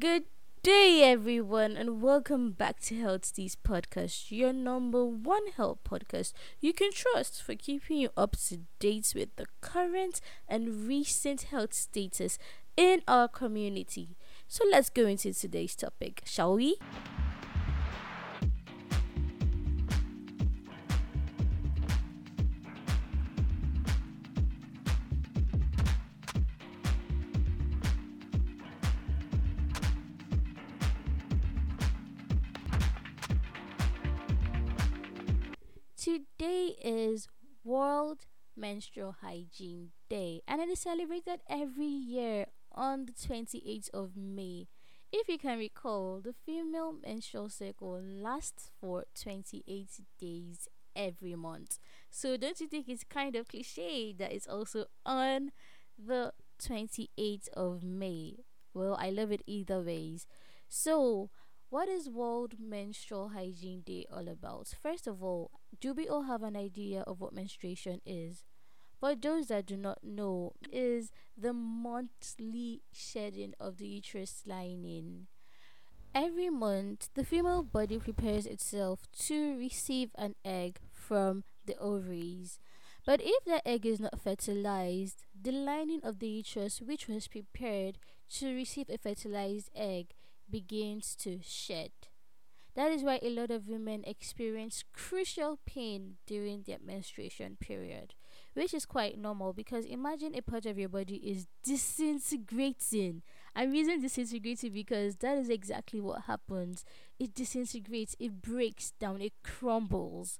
Good day, everyone, and welcome back to Health Steez Podcast, your number one health podcast you can trust for keeping you up to date with the current and recent health status in our community. So let's go into today's topic, shall we? Today is World Menstrual Hygiene Day and it is celebrated every year on the 28th of May. If you can recall, the female menstrual cycle lasts for 28 days every month. So don't you think it's kind of cliche that it's also on the 28th of May? Well, I love it either ways. So, what is World Menstrual Hygiene Day all about? First of all, do we all have an idea of what menstruation is? For those that do not know, is the monthly shedding of the uterus lining. Every month, the female body prepares itself to receive an egg from the ovaries. But if the egg is not fertilized, the lining of the uterus, which was prepared to receive a fertilized egg, begins to shed. That is why a lot of women experience crucial pain during their menstruation period, which is quite normal because imagine a part of your body is disintegrating. I'm using disintegrating because that is exactly what happens. It disintegrates, it breaks down, it crumbles.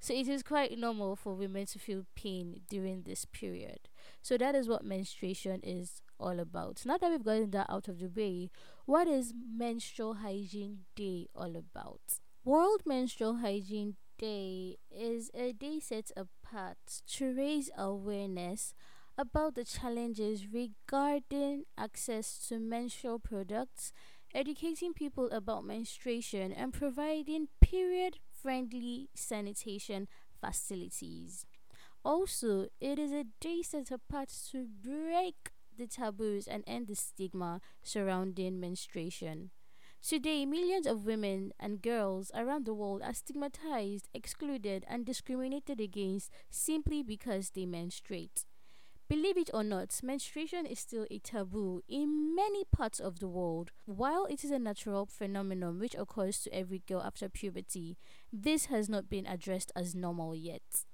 So it is quite normal for women to feel pain during this period. So that is what menstruation is all about. Now that we've gotten that out of the way, what is Menstrual Hygiene Day all about? World Menstrual Hygiene Day is a day set apart to raise awareness about the challenges regarding access to menstrual products, educating people about menstruation, and providing period friendly sanitation facilities. Also, it is a day set apart to break the taboos and end the stigma surrounding menstruation. Today, millions of women and girls around the world are stigmatized, excluded, and discriminated against simply because they menstruate. Believe it or not, menstruation is still a taboo in many parts of the world. While it is a natural phenomenon which occurs to every girl after puberty, this has not been addressed as normal yet.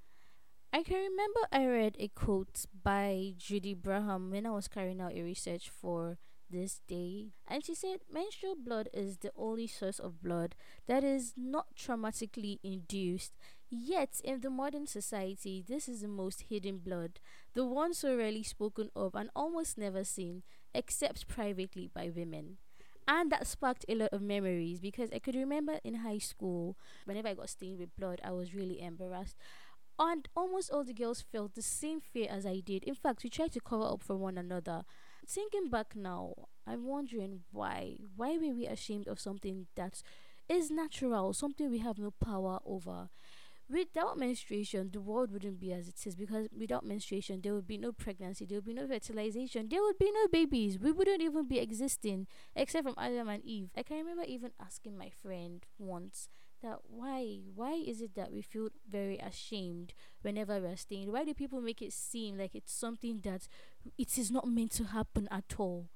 I can remember I read a quote by Judy Grahn when I was carrying out a research for this day, and she said menstrual blood is the only source of blood that is not traumatically induced. Yet, in the modern society, this is the most hidden blood, the one so rarely spoken of and almost never seen, except privately by women and that sparked a lot of memories because I could remember in high school whenever I got stained with blood, I was really embarrassed. And almost all the girls felt the same fear as I did. In fact, we tried to cover up for one another. Thinking back now, I'm wondering why. Why were we ashamed of something that is natural, something we have no power over? Without menstruation, the world wouldn't be as it is because without menstruation, there would be no pregnancy, there would be no fertilization, there would be no babies. We wouldn't even be existing except from Adam and Eve. I can remember even asking my friend once that why why is it that we feel very ashamed whenever we're stained why do people make it seem like it's something that it is not meant to happen at all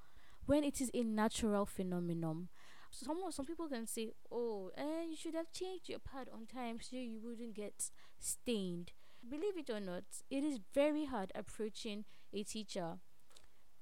when it is a natural phenomenon some some people can say oh eh, you should have changed your pad on time so you wouldn't get stained believe it or not it is very hard approaching a teacher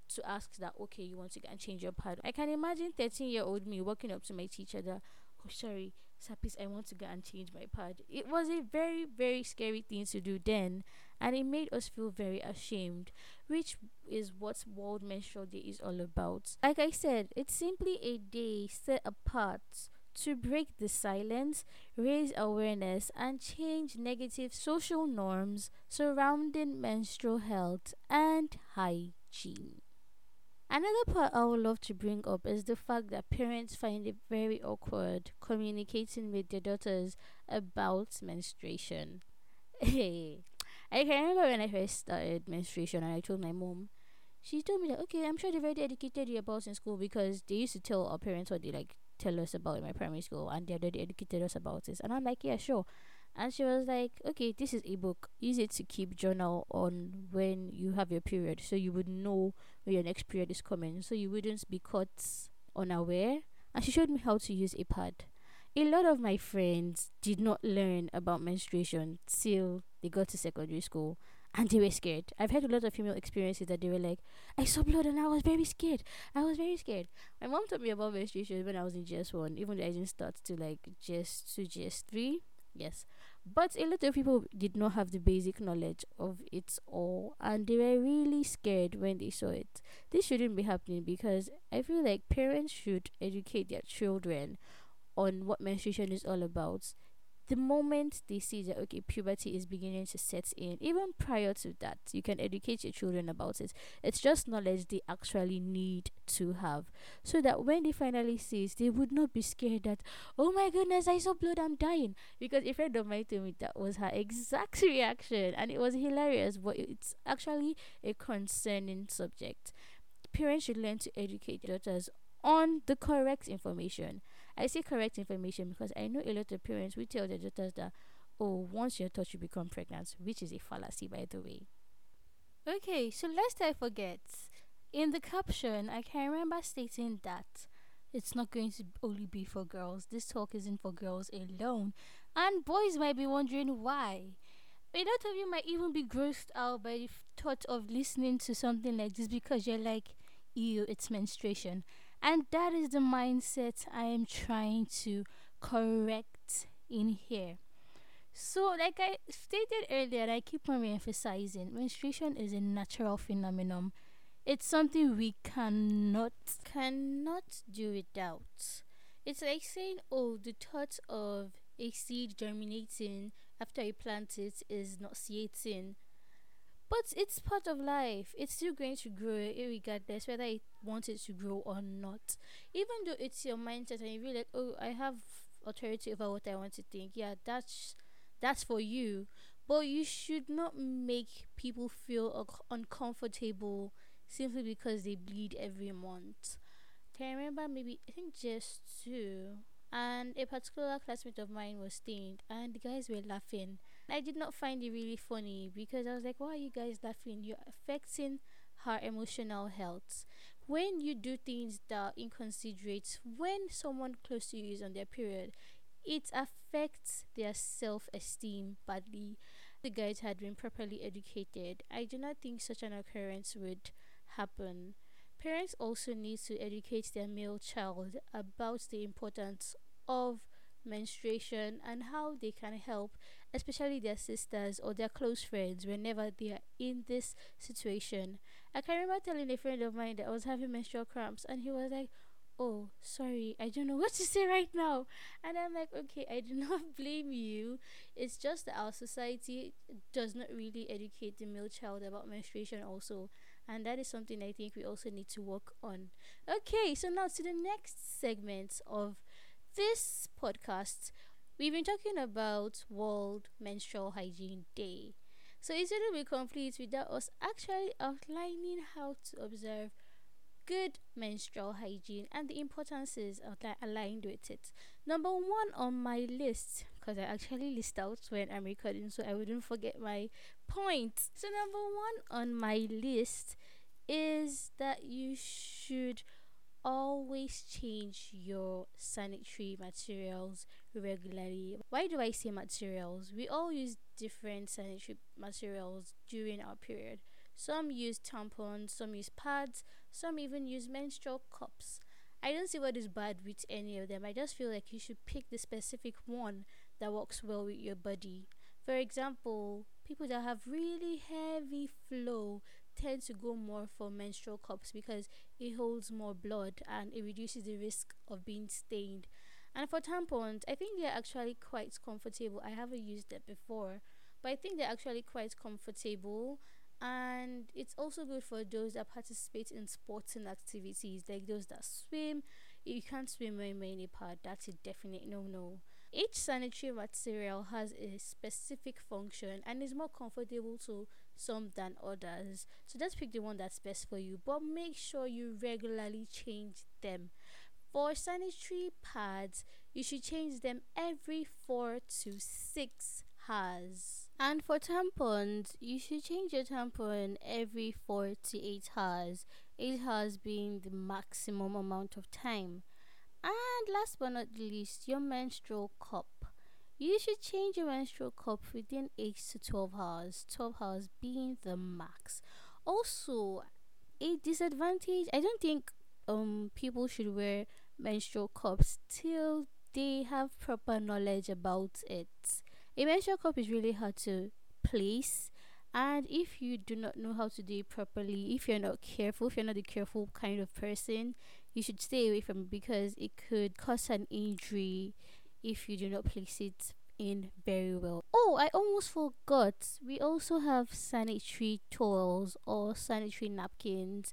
to ask that okay you want to go and change your pad i can imagine 13 year old me walking up to my teacher that oh sorry Sapis, I want to go and change my pad. It was a very, very scary thing to do then, and it made us feel very ashamed, which is what World Menstrual Day is all about. Like I said, it's simply a day set apart to break the silence, raise awareness, and change negative social norms surrounding menstrual health and hygiene. Another part I would love to bring up is the fact that parents find it very awkward communicating with their daughters about menstruation. Hey, I can remember when I first started menstruation and I told my mom, she told me that okay, I'm sure they're very educated about in school because they used to tell our parents what they like tell us about in my primary school and they already educated us about this. And I'm like, yeah, sure. And she was like, okay, this is a book. Use it to keep journal on when you have your period, so you would know when your next period is coming, so you wouldn't be caught unaware. And she showed me how to use a pad. A lot of my friends did not learn about menstruation till they got to secondary school and they were scared. I've had a lot of female experiences that they were like, I saw blood and I was very scared. I was very scared. My mom told me about menstruation when I was in GS1, even though I didn't start to like GS2, GS3. Yes. But a lot of people did not have the basic knowledge of it all and they were really scared when they saw it. This shouldn't be happening because I feel like parents should educate their children on what menstruation is all about. The moment they see that okay puberty is beginning to set in even prior to that you can educate your children about it. It's just knowledge they actually need to have. So that when they finally see it they would not be scared that oh my goodness i saw blood i'm dying. Because if friend of mine told me that was her exact reaction and it was hilarious but it's actually a concerning subject. Parents should learn to educate daughters on the correct information I say correct information because I know a lot of parents will tell their daughters that, oh, once you're taught, you become pregnant, which is a fallacy, by the way. Okay, so lest I forget, in the caption, I can remember stating that it's not going to only be for girls. This talk isn't for girls alone. And boys might be wondering why. A lot of you might even be grossed out by the thought of listening to something like this because you're like, ew, it's menstruation. And that is the mindset I am trying to correct in here. So, like I stated earlier, I keep on re-emphasizing, menstruation is a natural phenomenon. It's something we cannot cannot do without. It's like saying, "Oh, the thought of a seed germinating after you plant it is nauseating." But it's part of life. It's still going to grow regardless whether it wants it to grow or not. Even though it's your mindset and you feel like, oh, I have authority over what I want to think. Yeah, that's that's for you. But you should not make people feel uncomfortable simply because they bleed every month. Can I remember maybe I think just two and a particular classmate of mine was stained and the guys were laughing I did not find it really funny because I was like, why are you guys laughing? You're affecting her emotional health. When you do things that are inconsiderate, when someone close to you is on their period, it affects their self esteem badly. The guys had been properly educated. I do not think such an occurrence would happen. Parents also need to educate their male child about the importance of menstruation and how they can help especially their sisters or their close friends whenever they are in this situation. I can remember telling a friend of mine that I was having menstrual cramps and he was like, Oh, sorry, I don't know what to say right now. And I'm like, Okay, I do not blame you. It's just that our society does not really educate the male child about menstruation, also. And that is something I think we also need to work on. Okay, so now to the next segment of this podcast We've been talking about World Menstrual Hygiene Day. So it wouldn't be complete without us actually outlining how to observe good menstrual hygiene and the importances of that aligned with it. Number one on my list, because I actually list out when I'm recording so I wouldn't forget my point. So number one on my list is that you should always change your sanitary materials regularly. Why do I say materials? We all use different sanitary materials during our period. Some use tampons, some use pads, some even use menstrual cups. I don't see what is bad with any of them. I just feel like you should pick the specific one that works well with your body. For example, people that have really heavy flow tend to go more for menstrual cups because it holds more blood and it reduces the risk of being stained. And for tampons, I think they're actually quite comfortable. I haven't used it before, but I think they're actually quite comfortable. And it's also good for those that participate in sporting activities, like those that swim. You can't swim when you're in a pad, that's a definite no no. Each sanitary material has a specific function and is more comfortable to some than others. So just pick the one that's best for you, but make sure you regularly change them. For sanitary pads, you should change them every 4 to 6 hours. And for tampons, you should change your tampon every 4 to 8 hours, 8 hours being the maximum amount of time. And last but not least, your menstrual cup. You should change your menstrual cup within 8 to 12 hours, 12 hours being the max. Also, a disadvantage, I don't think um people should wear menstrual cups till they have proper knowledge about it. A menstrual cup is really hard to place and if you do not know how to do it properly, if you're not careful, if you're not the careful kind of person, you should stay away from it because it could cause an injury if you do not place it in very well. Oh, I almost forgot. We also have sanitary towels or sanitary napkins.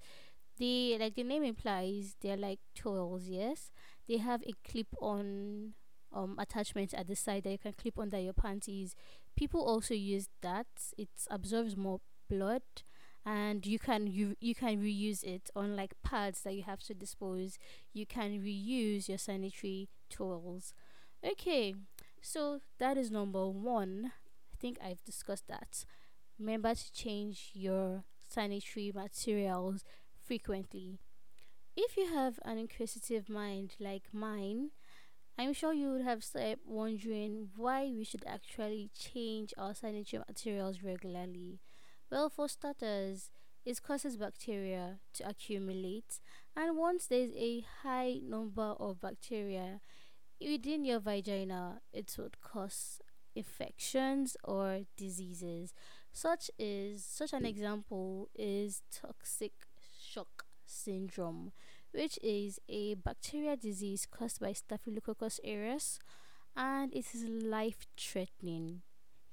They like the name implies they're like towels, yes. They have a clip on um attachment at the side that you can clip under your panties. People also use that. It absorbs more blood and you can you you can reuse it unlike pads that you have to dispose you can reuse your sanitary towels okay so that is number one. I think i've discussed that. Remember to change your sanitary materials frequently. If you have an inquisitive mind like mine i'm sure you would have started wondering why we should actually change our sanitary materials regularly. Well, for starters, it causes bacteria to accumulate, and once there's a high number of bacteria within your vagina, it would cause infections or diseases. Such is such an example is toxic shock syndrome, which is a bacteria disease caused by Staphylococcus aureus, and it is life threatening.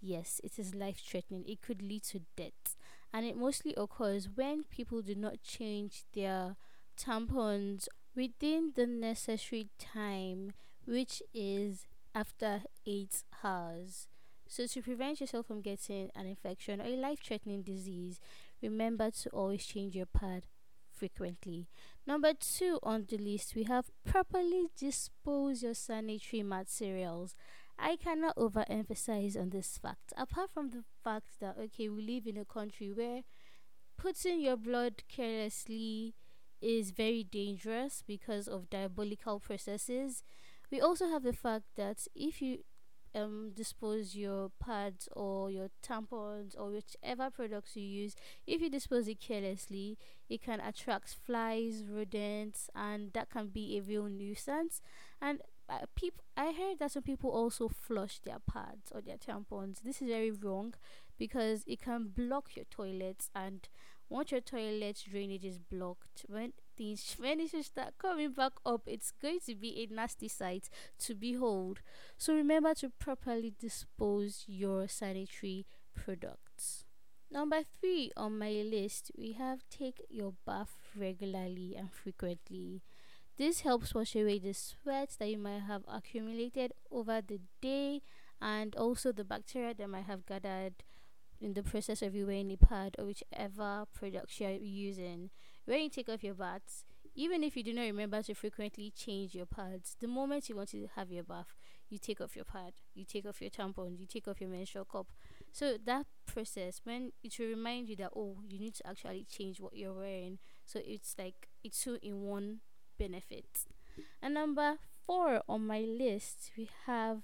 Yes, it is life threatening. It could lead to death. And it mostly occurs when people do not change their tampons within the necessary time, which is after 8 hours. So, to prevent yourself from getting an infection or a life threatening disease, remember to always change your pad frequently. Number two on the list, we have properly dispose your sanitary materials. I cannot overemphasize on this fact. Apart from the fact that okay, we live in a country where putting your blood carelessly is very dangerous because of diabolical processes. We also have the fact that if you um dispose your pads or your tampons or whichever products you use if you dispose it carelessly it can attract flies rodents and that can be a real nuisance and uh, people I heard that some people also flush their pads or their tampons. This is very wrong because it can block your toilets and once your toilet drainage is blocked, when things when it start coming back up, it's going to be a nasty sight to behold. So remember to properly dispose your sanitary products. Number three on my list, we have take your bath regularly and frequently. This helps wash away the sweat that you might have accumulated over the day and also the bacteria that might have gathered in the process of you wearing a pad or whichever products you're using. When you take off your baths, even if you do not remember to frequently change your pads, the moment you want to have your bath, you take off your pad, you take off your tampon, you take off your menstrual cup. So that process, when it will remind you that oh, you need to actually change what you're wearing. So it's like it's two in one benefit. And number four on my list, we have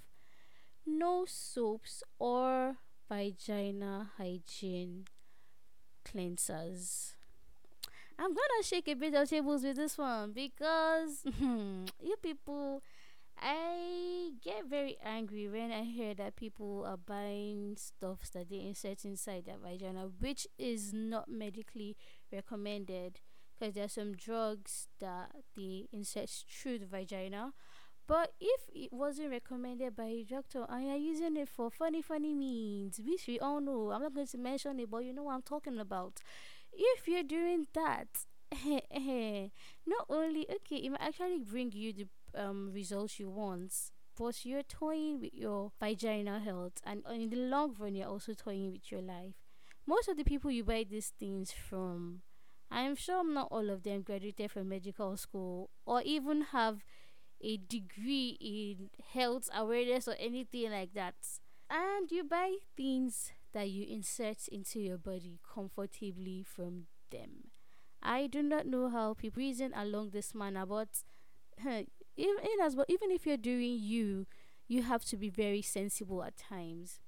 no soaps or vagina hygiene cleansers. I'm gonna shake a bit of tables with this one because you people, I get very angry when I hear that people are buying stuff that they insert inside their vagina, which is not medically recommended because there are some drugs that they insert through the vagina. But if it wasn't recommended by a doctor and you're using it for funny, funny means, which we all know, I'm not going to mention it, but you know what I'm talking about. If you're doing that, not only okay, it might actually bring you the um results you want but you're toying with your vaginal health, and in the long run, you're also toying with your life. Most of the people you buy these things from, I'm sure not all of them graduated from medical school or even have a degree in health awareness or anything like that. And you buy things that you insert into your body comfortably from them. I do not know how people reason along this manner, but even as well, even if you're doing you, you have to be very sensible at times.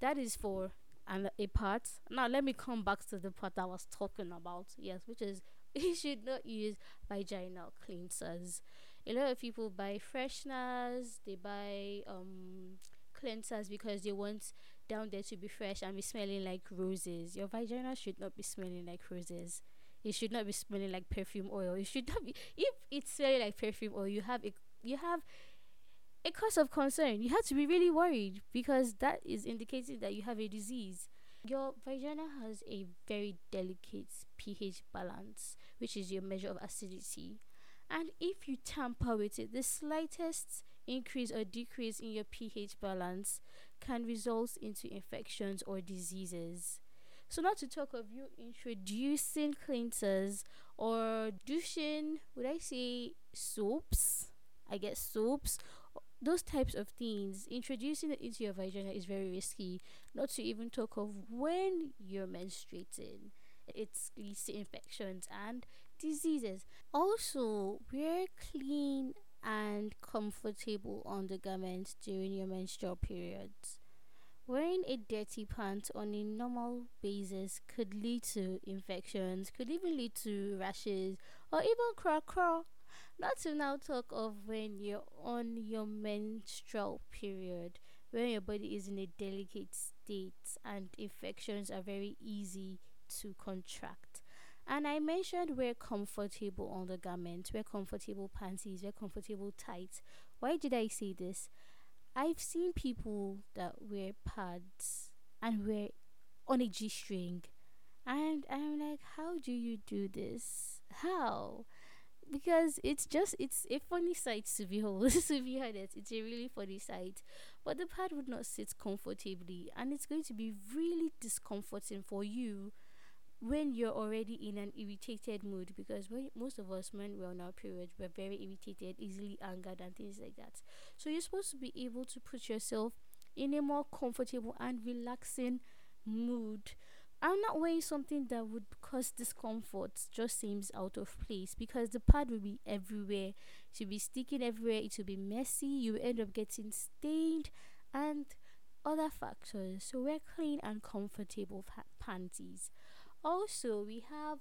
That is for an, a part. Now let me come back to the part I was talking about. Yes, which is you should not use vaginal cleansers. A lot of people buy fresheners. They buy um cleansers because they want down there to be fresh and be smelling like roses. Your vagina should not be smelling like roses. It should not be smelling like perfume oil. It should not be if it's smelling like perfume oil, you have a you have a cause of concern. You have to be really worried because that is indicating that you have a disease. Your vagina has a very delicate pH balance, which is your measure of acidity. And if you tamper with it, the slightest increase or decrease in your pH balance can result into infections or diseases. So not to talk of you introducing cleansers or douching, would I say soaps? I guess soaps. Those types of things, introducing it into your vagina is very risky. Not to even talk of when you're menstruating. It leads to infections and diseases. Also, wear clean and comfortable undergarments during your menstrual periods. Wearing a dirty pant on a normal basis could lead to infections, could even lead to rashes or even craw craw. Not to now talk of when you're on your menstrual period, when your body is in a delicate state and infections are very easy to contract. And I mentioned wear comfortable undergarments, wear comfortable panties, wear comfortable tights. Why did I say this? I've seen people that wear pads and wear on a G string, and I'm like, how do you do this? How? Because it's just it's a funny sight to behold. to be honest, it's a really funny sight. But the pad would not sit comfortably, and it's going to be really discomforting for you when you're already in an irritated mood because when most of us when we're on our period we're very irritated easily angered and things like that. So you're supposed to be able to put yourself in a more comfortable and relaxing mood. I'm not wearing something that would cause discomfort just seems out of place because the pad will be everywhere. It will be sticking everywhere it will be messy you end up getting stained and other factors. So wear clean and comfortable pa- panties also, we have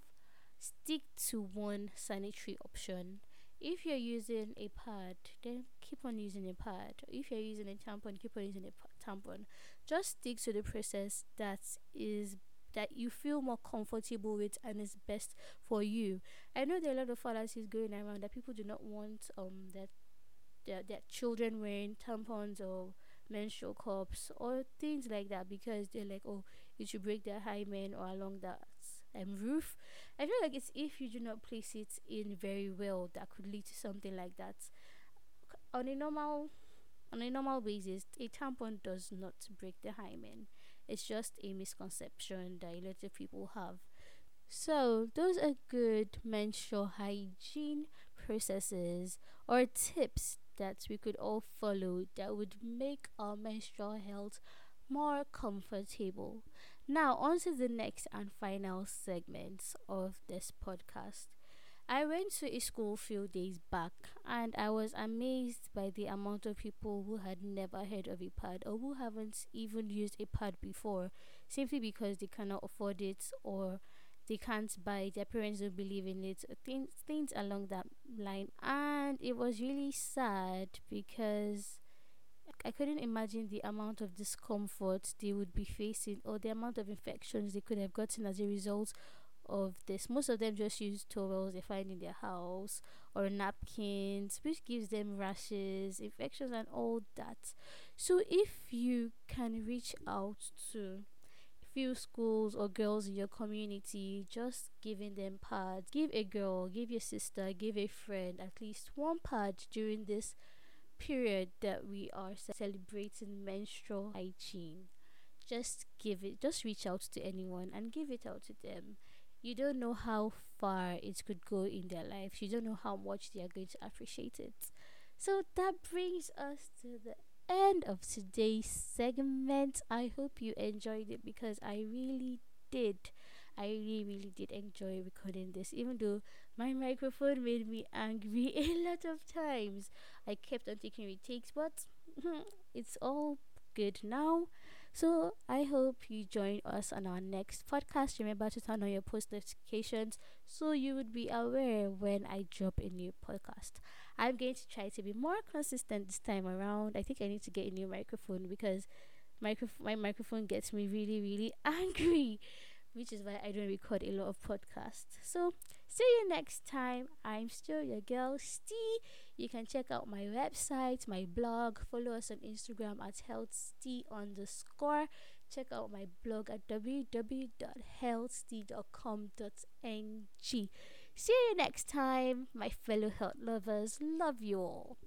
stick to one sanitary option. If you're using a pad, then keep on using a pad. If you're using a tampon, keep on using a tampon. Just stick to the process that is that you feel more comfortable with and is best for you. I know there are a lot of fallacies going around that people do not want um that their, their children wearing tampons or menstrual cups or things like that because they're like, oh, it should break their hymen or along that um, roof. I feel like it's if you do not place it in very well that could lead to something like that. On a normal on a normal basis, a tampon does not break the hymen. It's just a misconception that a lot of people have. So, those are good menstrual hygiene processes or tips that we could all follow that would make our menstrual health more comfortable. Now, on to the next and final segment of this podcast. I went to a school a few days back and I was amazed by the amount of people who had never heard of a pad or who haven't even used a pad before simply because they cannot afford it or they can't buy their parents don't believe in it, things, things along that line. And it was really sad because I couldn't imagine the amount of discomfort they would be facing or the amount of infections they could have gotten as a result of this. Most of them just use towels they find in their house or napkins, which gives them rashes, infections, and all that. So, if you can reach out to few schools or girls in your community, just giving them pads, give a girl, give your sister, give a friend at least one pad during this period that we are celebrating menstrual hygiene, just give it, just reach out to anyone and give it out to them. You don't know how far it could go in their lives. You don't know how much they are going to appreciate it. So that brings us to the end of today's segment. I hope you enjoyed it because I really did. I really, really did enjoy recording this, even though my microphone made me angry a lot of times. I kept on taking retakes, but it's all good now. So I hope you join us on our next podcast. Remember to turn on your post notifications so you would be aware when I drop a new podcast. I'm going to try to be more consistent this time around. I think I need to get a new microphone because micro- my microphone gets me really, really angry which is why I don't record a lot of podcasts. So, see you next time. I'm still your girl, Stee. You can check out my website, my blog, follow us on Instagram at healthstee underscore. Check out my blog at www.healthstee.com.ng. See you next time, my fellow health lovers. Love you all.